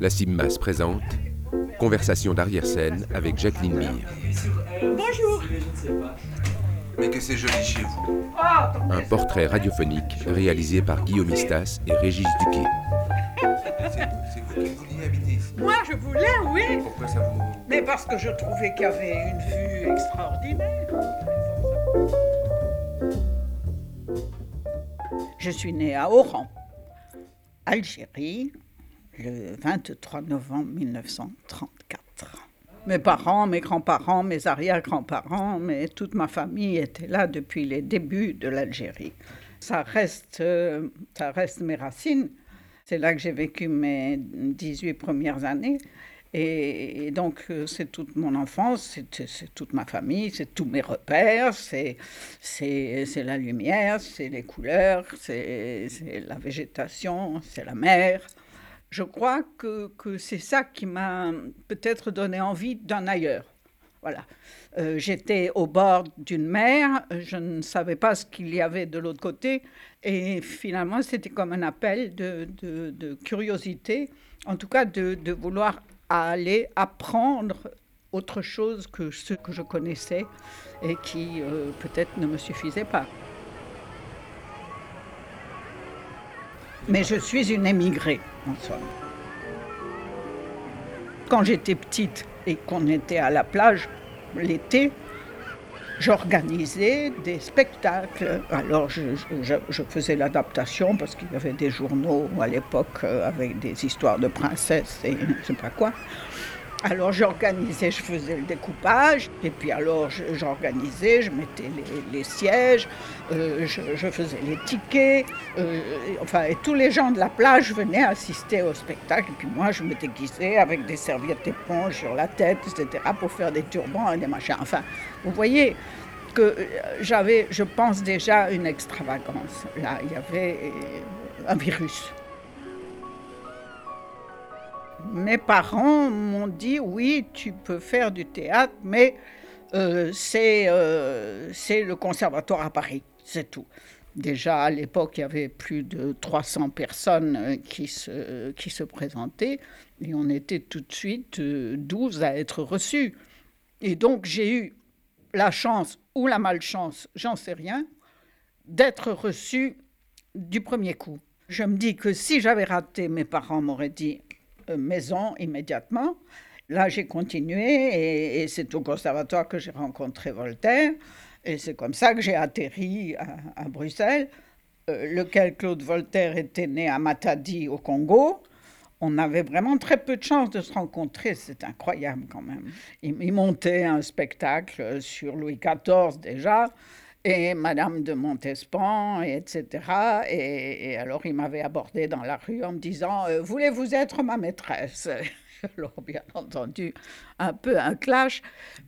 La CIMMAS présente Conversation d'arrière-scène avec Jacqueline Mire. Bonjour. Mais que c'est joli chez vous. Un portrait radiophonique réalisé par Guillaume Istas et Régis Duquet. C'est c'est vous qui vouliez habiter ici. Moi, je voulais, oui. Pourquoi ça vous... Mais parce que je trouvais qu'il y avait une vue extraordinaire. Je suis née à Oran, Algérie, le 23 novembre 1934. Mes parents, mes grands-parents, mes arrière-grands-parents, mais toute ma famille était là depuis les débuts de l'Algérie. Ça reste, euh, ça reste mes racines. C'est là que j'ai vécu mes 18 premières années. Et, et donc, euh, c'est toute mon enfance, c'est toute ma famille, c'est tous mes repères, c'est la lumière, c'est les couleurs, c'est la végétation, c'est la mer. Je crois que, c'est ça qui m'a peut-être donné envie d'un ailleurs. Voilà. Euh, J'étais au bord d'une mer, je ne savais pas ce qu'il y avait de l'autre côté, et finalement, c'était comme un appel de, curiosité, en tout cas de, de vouloir aller apprendre autre chose que ce que je connaissais et qui euh, peut-être ne me suffisait pas. Mais je suis une émigrée, en somme. Quand j'étais petite et qu'on était à la plage l'été, j'organisais des spectacles. Alors je, faisais l'adaptation parce qu'il y avait des journaux à l'époque euh, avec des histoires de princesses et je sais pas quoi. Alors j'organisais, je faisais le découpage, et puis alors j'organisais, je mettais les, sièges, euh, je, faisais les tickets, euh, enfin, et tous les gens de la plage venaient assister au spectacle, et puis moi je me déguisais avec des serviettes éponges sur la tête, etc., pour faire des turbans et des machins. Enfin, vous voyez que euh, j'avais, je pense déjà, une extravagance. Là, il y avait un virus. Mes parents m'ont dit oui, tu peux faire du théâtre, mais euh, c'est euh, c'est le conservatoire à Paris, c'est tout. Déjà à l'époque, il y avait plus de 300 personnes euh, qui se, qui se présentaient et on était tout de suite euh, 12 à être reçus. Et donc j'ai eu la chance ou la malchance, j'en sais rien, d'être reçu du premier coup. Je me dis que si j'avais raté, mes parents m'auraient dit maison immédiatement. Là, j'ai continué et, c'est au conservatoire que j'ai rencontré Voltaire. Et c'est comme ça que j'ai atterri à, Bruxelles, euh, lequel Claude Voltaire était né à Matadi au Congo. On avait vraiment très peu de chance de se rencontrer, c'est incroyable quand même. Il, montait un spectacle euh, sur Louis XIV déjà, et Madame de Montespan, et etc. Et, alors il m'avait abordé dans la rue en me disant euh, Voulez-vous être ma maîtresse? Alors bien entendu, un peu un clash,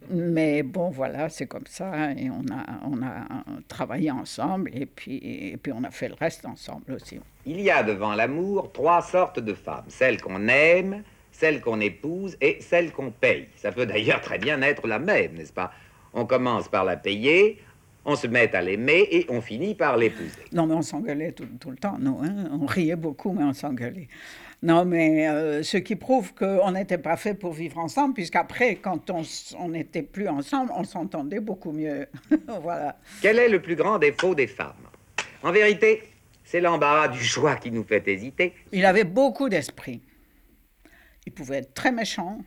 mais bon voilà, c'est comme ça, et on a, on a travaillé ensemble, et puis, et puis on a fait le reste ensemble aussi. Il y a devant l'amour trois sortes de femmes. Celles qu'on aime, celles qu'on épouse et celles qu'on paye. Ça peut d'ailleurs très bien être la même, n'est-ce pas? On commence par la payer, on se met à l'aimer et on finit par l'épouser. Non, mais on s'engueulait tout, tout le temps, nous. hein. On riait beaucoup, mais on s'engueulait. Non, mais euh, ce qui prouve qu'on n'était pas fait pour vivre ensemble, puisqu'après, quand on n'était plus ensemble, on s'entendait beaucoup mieux. voilà. Quel est le plus grand défaut des femmes? En vérité, c'est l'embarras du choix qui nous fait hésiter. Il avait beaucoup d'esprit. Il pouvait être très méchant.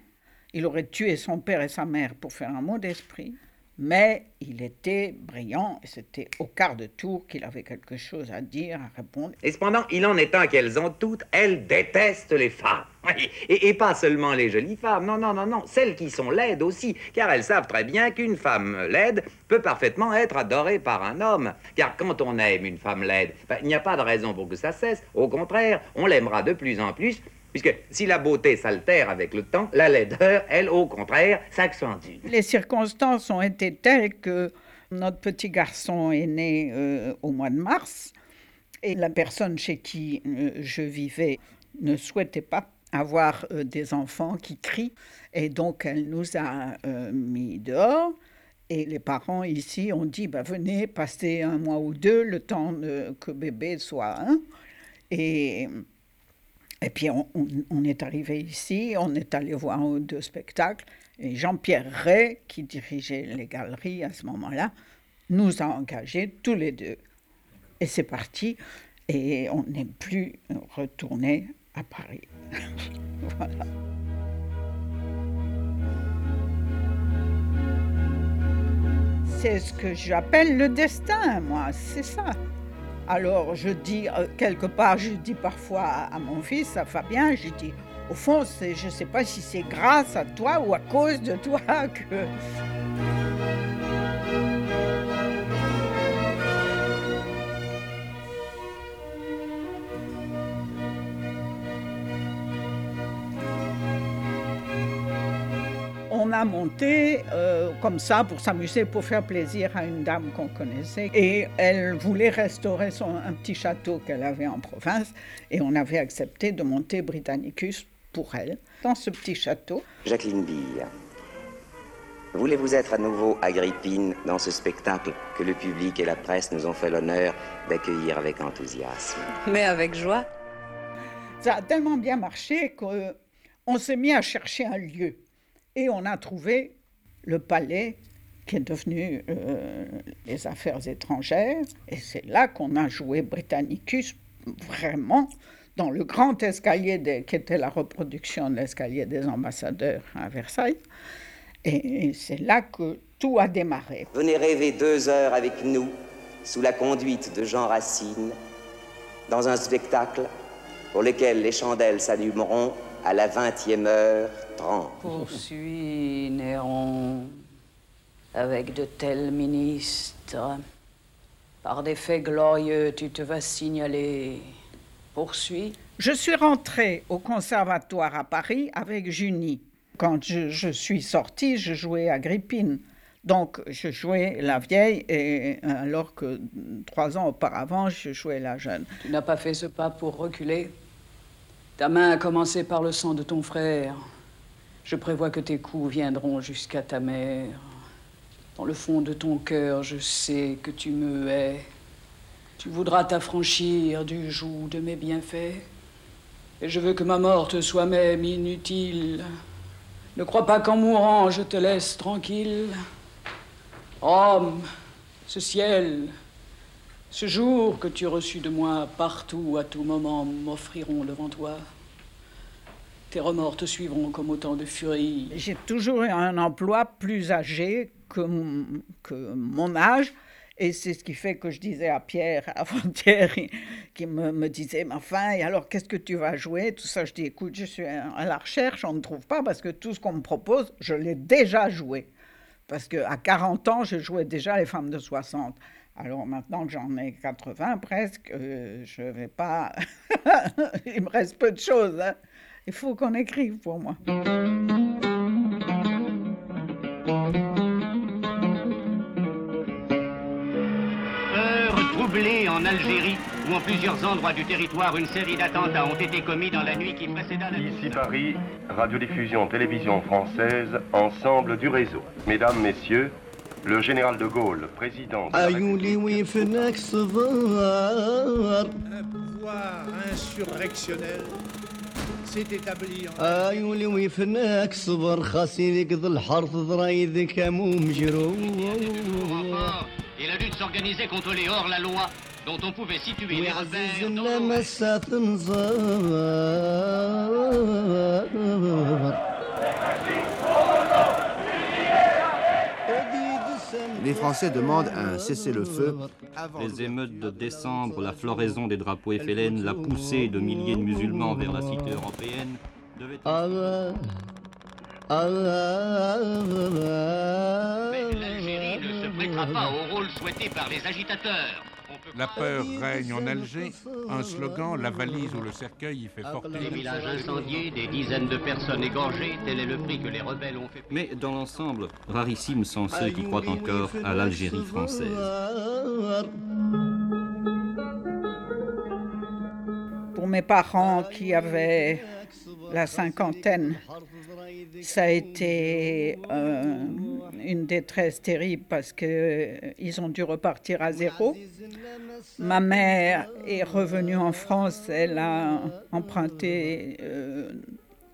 Il aurait tué son père et sa mère pour faire un mot d'esprit. Mais il était brillant et c'était au quart de tour qu'il avait quelque chose à dire, à répondre. Et cependant, il en est un qu'elles ont toutes, elles détestent les femmes. Et pas seulement les jolies femmes, non, non, non, non, celles qui sont laides aussi, car elles savent très bien qu'une femme laide peut parfaitement être adorée par un homme. Car quand on aime une femme laide, ben, il n'y a pas de raison pour que ça cesse. Au contraire, on l'aimera de plus en plus, puisque si la beauté s'altère avec le temps, la laideur, elle, au contraire, s'accentue. Les circonstances ont été telles que notre petit garçon est né euh, au mois de mars et la personne chez qui euh, je vivais ne souhaitait pas avoir euh, des enfants qui crient et donc elle nous a mis dehors Et les parents ici ont dit, bah, venez passer un mois ou deux, le temps de- que bébé soit un. Et Et puis on, est arrivé ici, on est allé voir deux spectacles, et Jean-Pierre Ray, qui dirigeait les galeries à ce moment-là, nous a engagés tous les deux. Et c'est parti, et on n'est plus retourné à Paris. voilà. C'est ce que j'appelle le destin, moi, c'est ça. Alors je dis, euh, quelque part, je dis parfois à, mon fils, à Fabien, je dis, au fond, je ne sais pas si c'est grâce à toi ou à cause de toi que... on a monté euh, comme ça pour s'amuser, pour faire plaisir à une dame qu'on connaissait. Et elle voulait restaurer son, un petit château qu'elle avait en province. Et on avait accepté de monter Britannicus pour elle, dans ce petit château. Jacqueline Bille, voulez-vous être à nouveau Agrippine dans ce spectacle que le public et la presse nous ont fait l'honneur d'accueillir avec enthousiasme? Mais avec joie. Ça a tellement bien marché qu'on s'est mis à chercher un lieu. Et on a trouvé le palais qui est devenu euh, les affaires étrangères. Et c'est là qu'on a joué Britannicus vraiment dans le grand escalier qui était la reproduction de l'escalier des ambassadeurs à Versailles. Et, et c'est là que tout a démarré. Venez rêver deux heures avec nous, sous la conduite de Jean Racine, dans un spectacle pour lequel les chandelles s'allumeront à la vingtième heure trente. Poursuis, Néron, avec de tels ministres. Par des faits glorieux, tu te vas signaler. Poursuis. Je suis rentrée au conservatoire à Paris avec Junie. Quand je, je suis sortie, je jouais à Grippine. Donc, je jouais la vieille, et, alors que trois ans auparavant, je jouais la jeune. Tu n'as pas fait ce pas pour reculer ta main a commencé par le sang de ton frère. Je prévois que tes coups viendront jusqu'à ta mère. Dans le fond de ton cœur, je sais que tu me hais. Tu voudras t'affranchir du joug de mes bienfaits. Et je veux que ma mort te soit même inutile. Ne crois pas qu'en mourant, je te laisse tranquille. Homme, ce ciel, ce jour que tu reçus de moi partout, à tout moment, m'offriront devant toi. Tes remords te suivront comme autant de furie. J'ai toujours eu un emploi plus âgé que mon, que mon âge. Et c'est ce qui fait que je disais à Pierre avant-hier, qui me, me, disait, mais enfin, et alors qu'est-ce que tu vas jouer? Tout ça, je dis, écoute, je suis à la recherche, on ne trouve pas, parce que tout ce qu'on me propose, je l'ai déjà joué. Parce qu'à 40 ans, je jouais déjà les femmes de 60. Alors maintenant que j'en ai 80 presque, euh, je vais pas. Il me reste peu de choses. Hein. Il faut qu'on écrive pour moi. Heure troublée en Algérie, où en plusieurs endroits du territoire, une série d'attentats ont été commis dans la nuit qui précéda la... Ici Paris, radiodiffusion télévision française, ensemble du réseau. Mesdames, Messieurs, le général de Gaulle, président. De Un pouvoir insurrectionnel s'est établi en. Et la lutte s'organisait contre les hors-la-loi dont on pouvait situer les rebelles Les Français demandent un cessez-le-feu. Les émeutes de décembre, la floraison des drapeaux FLN, la poussée de milliers de musulmans vers la cité européenne devaient Mais l'Algérie ne se prêtera pas au rôle souhaité par les agitateurs. La peur règne en Alger. Un slogan, la valise ou le cercueil, y fait porter. Des villages incendiés, des dizaines de personnes égorgées, tel est le prix que les rebelles ont fait. Mais dans l'ensemble, rarissimes sont ceux qui croient encore à l'Algérie française. Pour mes parents qui avaient la cinquantaine, ça a été euh, une détresse terrible parce qu'ils ont dû repartir à zéro. Ma mère est revenue en France, elle a emprunté euh,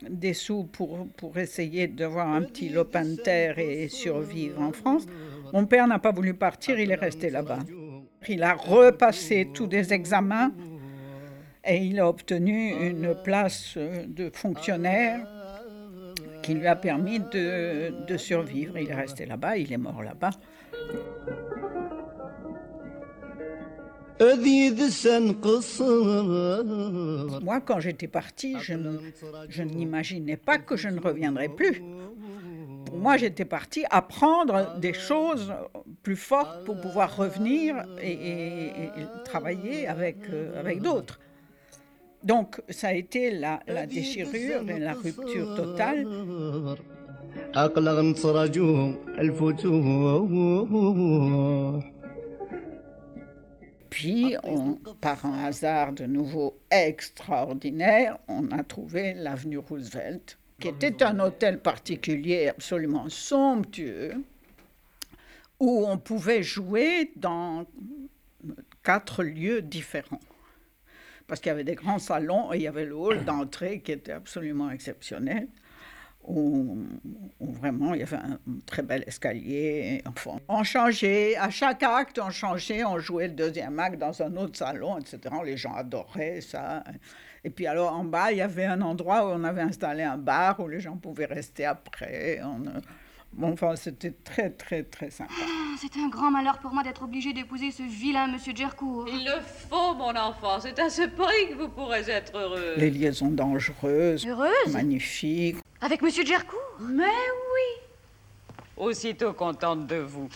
des sous pour, pour essayer d'avoir un petit lopin de terre et survivre en France. Mon père n'a pas voulu partir, il est resté là-bas. Il a repassé tous des examens et il a obtenu une place de fonctionnaire qui lui a permis de, survivre. Il est resté là-bas, il est mort là-bas. Moi, quand j'étais partie, je, n'imaginais pas que je ne reviendrais plus. Moi, j'étais partie apprendre des choses plus fortes pour pouvoir revenir et travailler avec, euh, avec d'autres. Donc, ça a été la, déchirure et la rupture totale. Puis, par un hasard de nouveau extraordinaire, on a trouvé l'avenue Roosevelt, qui était un hôtel particulier absolument somptueux, où on pouvait jouer dans quatre lieux différents. Parce qu'il y avait des grands salons et il y avait le hall d'entrée qui était absolument exceptionnel, où, vraiment il y avait un très bel escalier. Enfin, on changeait, à chaque acte, on changeait, on jouait le deuxième acte dans un autre salon, etc. Les gens adoraient ça. Et puis alors en bas, il y avait un endroit où on avait installé un bar où les gens pouvaient rester après. Euh, bon, enfin, c'était très, très, très sympa. Ah, C'est un grand malheur pour moi d'être obligée d'épouser ce vilain monsieur Jercourt. Il le faut, mon enfant. C'est à ce prix que vous pourrez être heureux. Les liaisons dangereuses, Heureuse magnifiques. Avec monsieur Jercourt Mais oui. Aussitôt contente de vous.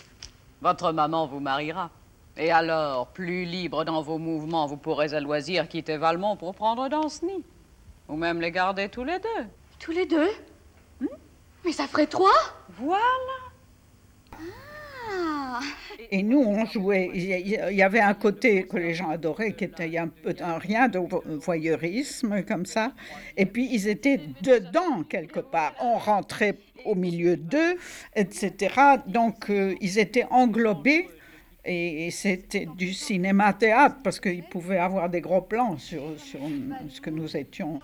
Votre maman vous mariera. Et alors, plus libre dans vos mouvements, vous pourrez à loisir quitter Valmont pour prendre Danceny. Ou même les garder tous les deux. Tous les deux? Mais ça ferait trois Voilà. Ah Et nous, on jouait. Il y- avait un côté que les gens adoraient, qui était un peu un rien de vo- voyeurisme comme ça. Et puis ils étaient dedans quelque part. On rentrait au milieu d'eux, etc. Donc euh, ils étaient englobés. Et, et c'était du cinéma-théâtre parce qu'ils pouvaient avoir des gros plans sur, sur ce que nous étions.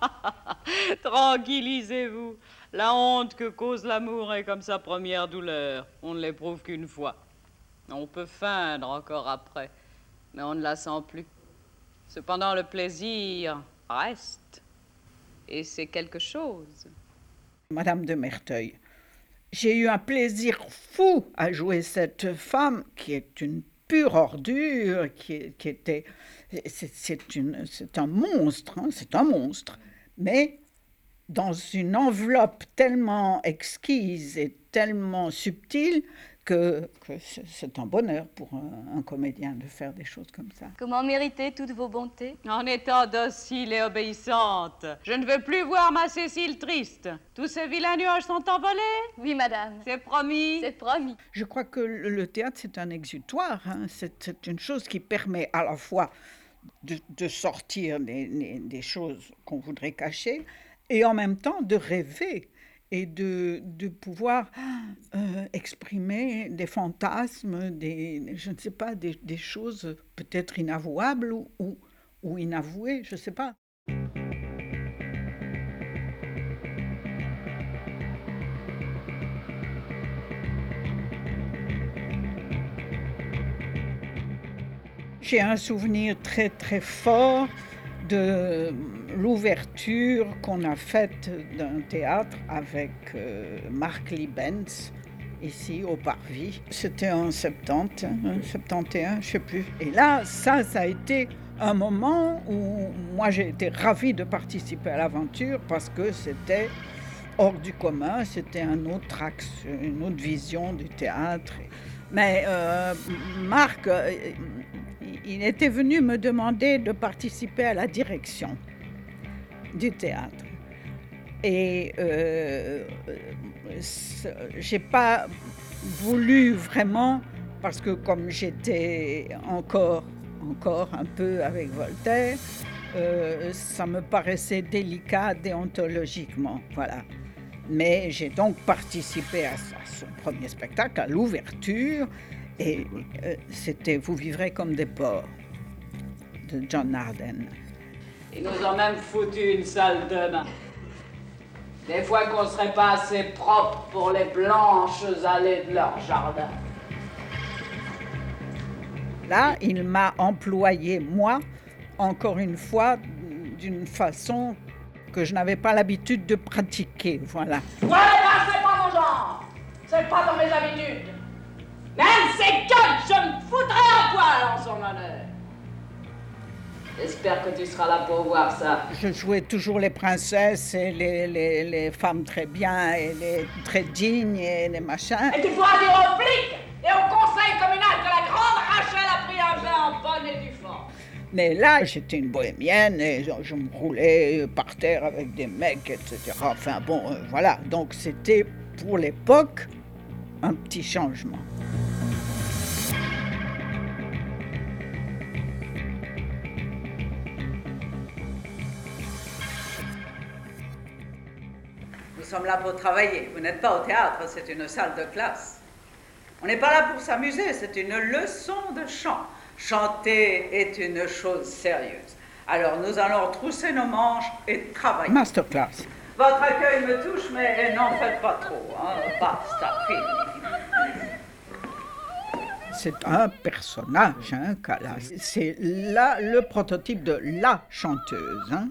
Tranquillisez-vous. La honte que cause l'amour est comme sa première douleur. On ne l'éprouve qu'une fois. On peut feindre encore après, mais on ne la sent plus. Cependant, le plaisir reste. Et c'est quelque chose. Madame de Merteuil. J'ai eu un plaisir fou à jouer cette femme qui est une pure ordure, qui, était... C'est un monstre, hein, c'est un monstre. Mais dans une enveloppe tellement exquise et tellement subtile que, que c'est- un bonheur pour un, un comédien de faire des choses comme ça. Comment mériter toutes vos bontés? En étant docile et obéissante, je ne veux plus voir ma Cécile triste. Tous ces vilains nuages sont envolés? Oui, madame. C'est promis? C'est promis. Je crois que le le théâtre, c'est un exutoire. hein. C'est c'est une chose qui permet à la fois de, de sortir des, des- des choses qu'on voudrait cacher et en même temps de rêver et de, de pouvoir euh, exprimer des fantasmes, des, je ne sais pas, des, des choses peut-être inavouables ou, ou, ou inavouées, je ne sais pas. J'ai un souvenir très très fort de l'ouverture qu'on a faite d'un théâtre avec euh, Marc Libenz ici au Parvis. C'était en 70, hein, 71, je sais plus. Et là, ça, ça a été un moment où moi j'ai été ravie de participer à l'aventure parce que c'était hors du commun, c'était un autre axe, une autre vision du théâtre. Mais euh, Marc, euh, il était venu me demander de participer à la direction du théâtre. Et euh, j'ai pas voulu vraiment, parce que comme j'étais encore, encore un peu avec Voltaire, euh, ça me paraissait délicat déontologiquement. Voilà. Mais j'ai donc participé à son premier spectacle, à l'ouverture, et euh, c'était Vous vivrez comme des porcs. de John Arden. Ils nous ont même foutu une salle de bain. Des fois qu'on serait pas assez propre pour les blanches allées de leur jardin. Là, il m'a employé, moi, encore une fois, d'une façon que je n'avais pas l'habitude de pratiquer. Voilà. Ouais, là, c'est pas mon genre. C'est pas dans mes habitudes. Même c'est que je me foutrais à poil en son honneur. J'espère que tu seras là pour voir ça. Je jouais toujours les princesses et les, les, les femmes très bien et les très dignes et les machins. Et tu pourras dire aux flics et au conseil communal que la grande Rachel a pris un bain en bonne et due forme. Mais là, j'étais une bohémienne et je, je me roulais par terre avec des mecs, etc. Enfin bon, euh, voilà. Donc c'était pour l'époque un petit changement. Sommes là pour travailler. Vous n'êtes pas au théâtre, c'est une salle de classe. On n'est pas là pour s'amuser, c'est une leçon de chant. Chanter est une chose sérieuse. Alors nous allons trousser nos manches et travailler. Masterclass. Votre accueil me touche, mais n'en faites pas trop. Hein. Basta, fini. C'est un personnage, hein, Calas. C'est là le prototype de la chanteuse. Hein.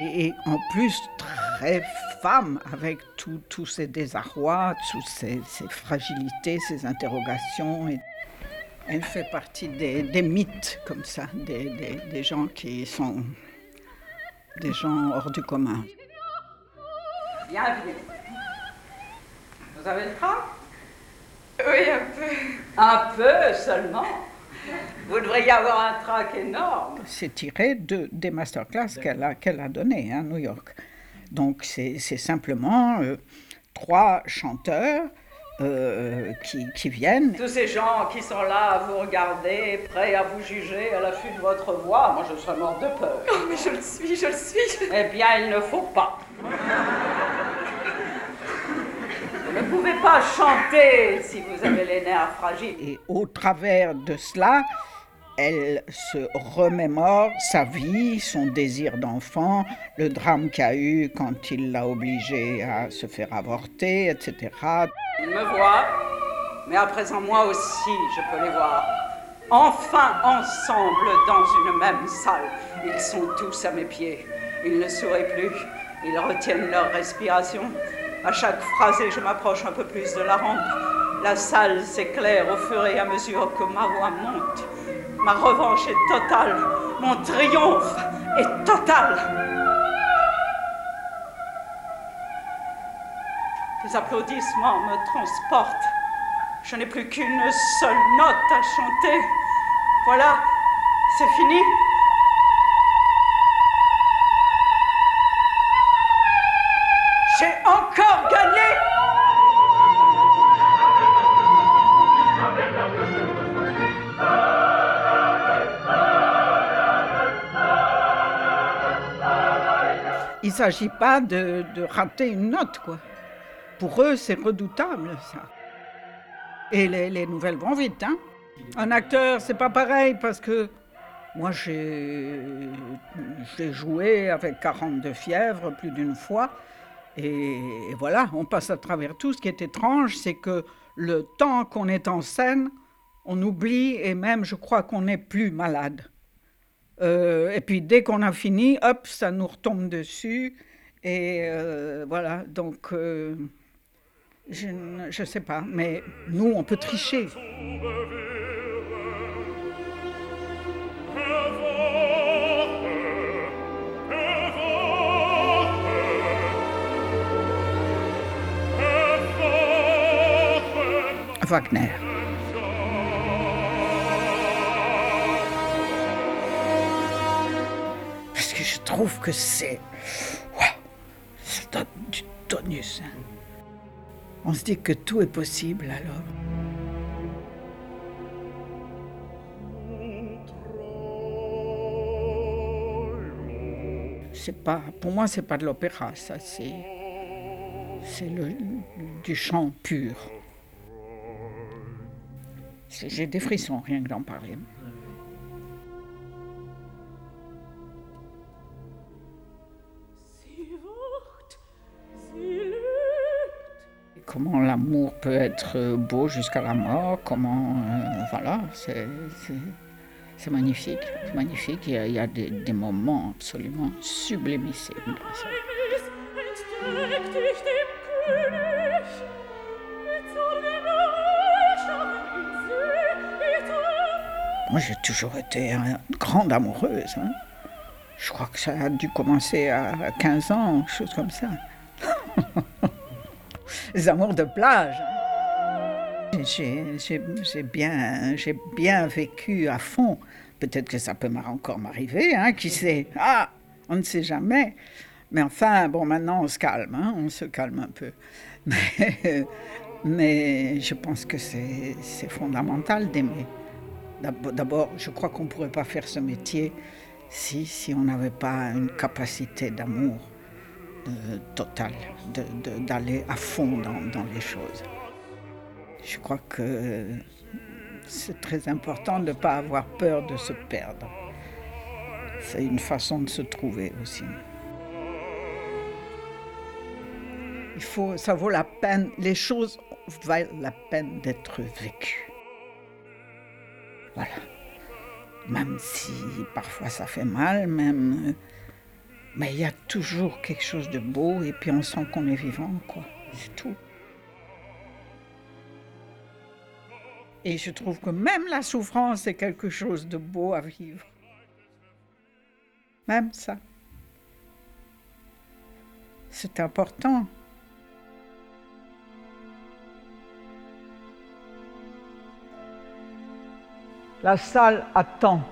Et, et en plus, très femme, avec tous ses désarrois, toutes ses, fragilités, ses interrogations. Et elle fait partie des, des mythes, comme ça, des, des, des, gens qui sont des gens hors du commun. Bienvenue. Vous avez le trac Oui, un peu. Un peu seulement. Vous devriez avoir un trac énorme. C'est tiré de, des masterclass qu'elle a, qu'elle a données à New York. Donc c'est simplement euh, trois chanteurs euh, qui, qui, viennent. Tous ces gens qui sont là à vous regarder, prêts à vous juger à l'affût de votre voix, moi je serais mort de peur. Oh, mais je le suis, je le suis. Eh bien, il ne faut pas. Pouvez pas chanter si vous avez les nerfs fragiles. Et au travers de cela, elle se remémore sa vie, son désir d'enfant, le drame qu'il a eu quand il l'a obligée à se faire avorter, etc. Il me voit, mais à présent moi aussi je peux les voir. Enfin ensemble dans une même salle. Ils sont tous à mes pieds. Ils ne sourient plus. Ils retiennent leur respiration. À chaque phrase, je m'approche un peu plus de la rampe. La salle s'éclaire au fur et à mesure que ma voix monte. Ma revanche est totale. Mon triomphe est total. Les applaudissements me transportent. Je n'ai plus qu'une seule note à chanter. Voilà, c'est fini. S'agit pas de, rater une note, quoi. Pour eux, c'est redoutable, ça. Et les, les, nouvelles vont vite, hein. Un acteur, c'est pas pareil, parce que moi, j'ai joué avec 42 fièvres plus d'une fois. Et voilà, on passe à travers tout. Ce qui est étrange, c'est que le temps qu'on est en scène, on oublie, et même, je crois qu'on n'est plus malade. Euh, et puis dès qu'on a fini, hop, ça nous retombe dessus. Et euh, voilà, donc euh, je ne sais pas, mais nous, on peut tricher. Wagner. Trouve que c'est. Du tonus. Hein. On se dit que tout est possible alors. C'est pas, pour moi, c'est pas de l'opéra, ça, c'est, c'est du chant pur. J'ai des frissons rien que d'en parler. Comment l'amour peut être beau jusqu'à la mort, comment... euh, voilà, c'est magnifique, c'est magnifique. Il y a, des, moments absolument sublimissimes dans ça. Moi, j'ai toujours été une grande amoureuse. hein. Je crois que ça a dû commencer à 15 ans, chose comme ça. Les amours de plage. J'ai- bien, vécu à fond. Peut-être que ça peut encore m'arriver, hein, qui sait Ah, on ne sait jamais. Mais enfin, bon, maintenant on se calme, hein, on se calme un peu. Mais, je pense que c'est fondamental d'aimer. D'ab- D'abord, je crois qu'on ne pourrait pas faire ce métier si on n'avait pas une capacité d'amour euh, de- d'aller à fond dans, dans les choses. Je crois que c'est très important de ne pas avoir peur de se perdre. C'est une façon de se trouver aussi. Il faut, ça vaut la peine, les choses valent la peine d'être vécues. Voilà. Même si parfois ça fait mal, même. Mais il y a toujours quelque chose de beau et puis on sent qu'on est vivant, quoi. C'est tout. Et je trouve que même la souffrance est quelque chose de beau à vivre. Même ça. C'est important. La salle attend.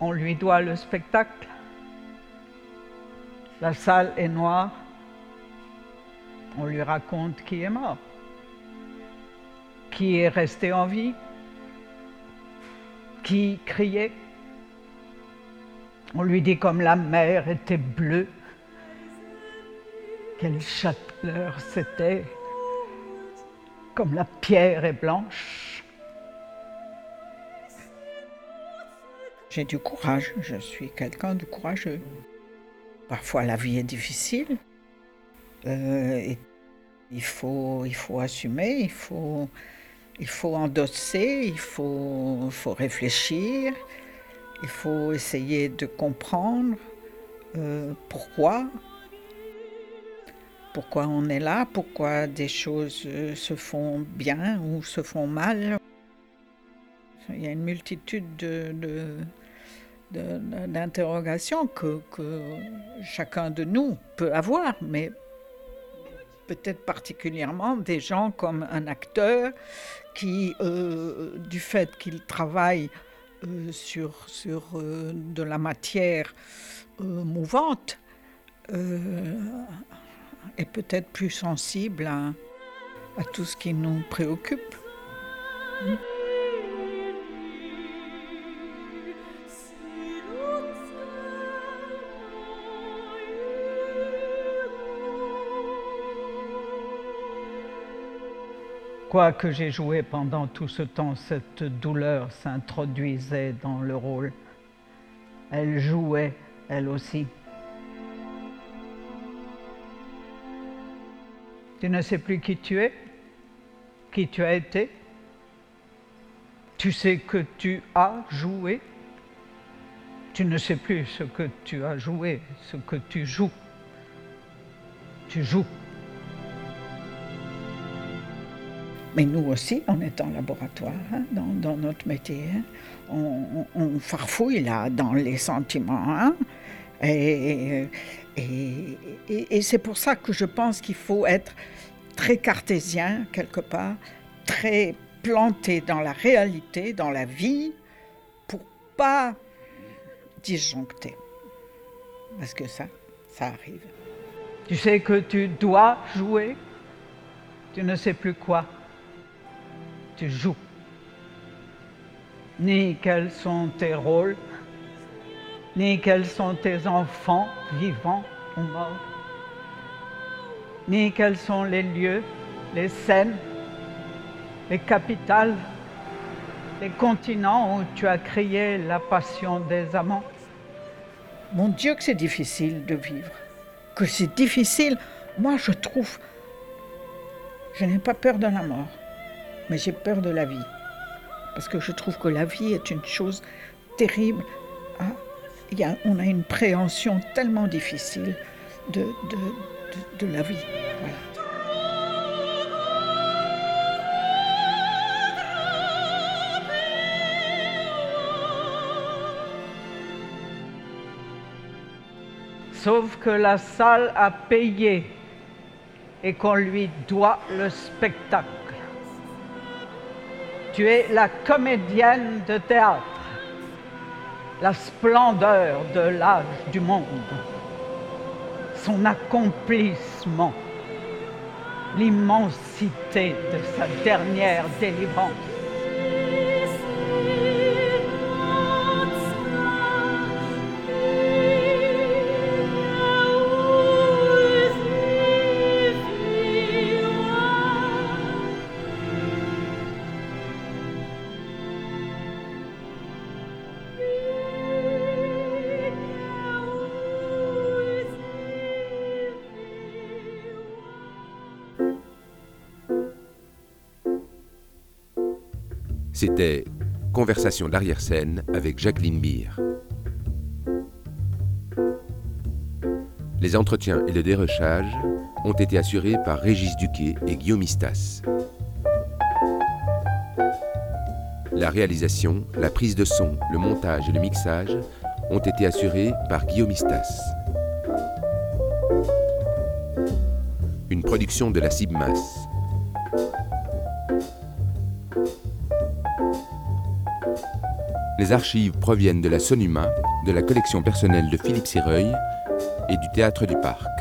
On lui doit le spectacle. La salle est noire. On lui raconte qui est mort, qui est resté en vie, qui criait. On lui dit comme la mer était bleue, quelle châteleur c'était, comme la pierre est blanche. J'ai du courage, je suis quelqu'un de courageux. Parfois la vie est difficile. Euh, il, faut, il faut assumer, il faut, il faut endosser, il faut, faut réfléchir, il faut essayer de comprendre euh, pourquoi, pourquoi on est là, pourquoi des choses euh, se font bien ou se font mal. Il y a une multitude de, de- d'interrogations que, chacun de nous peut avoir, mais peut-être particulièrement des gens comme un acteur qui, euh, du fait qu'il travaille euh, sur, euh, de la matière mouvante, est peut-être plus sensible à tout ce qui nous préoccupe. Quoique j'ai joué pendant tout ce temps, cette douleur s'introduisait dans le rôle. Elle jouait, elle aussi. Tu ne sais plus qui tu es, qui tu as été. Tu sais que tu as joué. Tu ne sais plus ce que tu as joué, ce que tu joues. Tu joues. Mais nous aussi, on est en laboratoire, hein, dans, notre métier. hein. On, farfouille là dans les sentiments. hein. Et- et c'est pour ça que je pense qu'il faut être très cartésien quelque part, très planté dans la réalité, dans la vie, pour pas disjoncter. Parce que ça, ça arrive. Tu sais que tu dois jouer, tu ne sais plus quoi tu joues, ni quels sont tes rôles, ni quels sont tes enfants vivants ou morts, ni quels sont les lieux, les scènes, les capitales, les continents où tu as créé la passion des amants. Mon Dieu que c'est difficile de vivre, que c'est difficile. Moi, je trouve Je n'ai pas peur de la mort, mais j'ai peur de la vie. Parce que je trouve que la vie est une chose terrible. A, on a une préhension tellement difficile de, la vie. Sauf que la salle a payé et qu'on lui doit le spectacle. Tu es la comédienne de théâtre, la splendeur de l'âge du monde, son accomplissement, l'immensité de sa dernière délivrance. C'était Conversation d'arrière-scène avec Jacqueline Beer. Les entretiens et le dérochage ont été assurés par Régis Duquet et Guillaume Istas. La réalisation, la prise de son, le montage et le mixage ont été assurés par Guillaume Istas. Une production de la CIBMAS. Les archives proviennent de la Sonuma, de la collection personnelle de Philippe Sireuil et du Théâtre du Parc.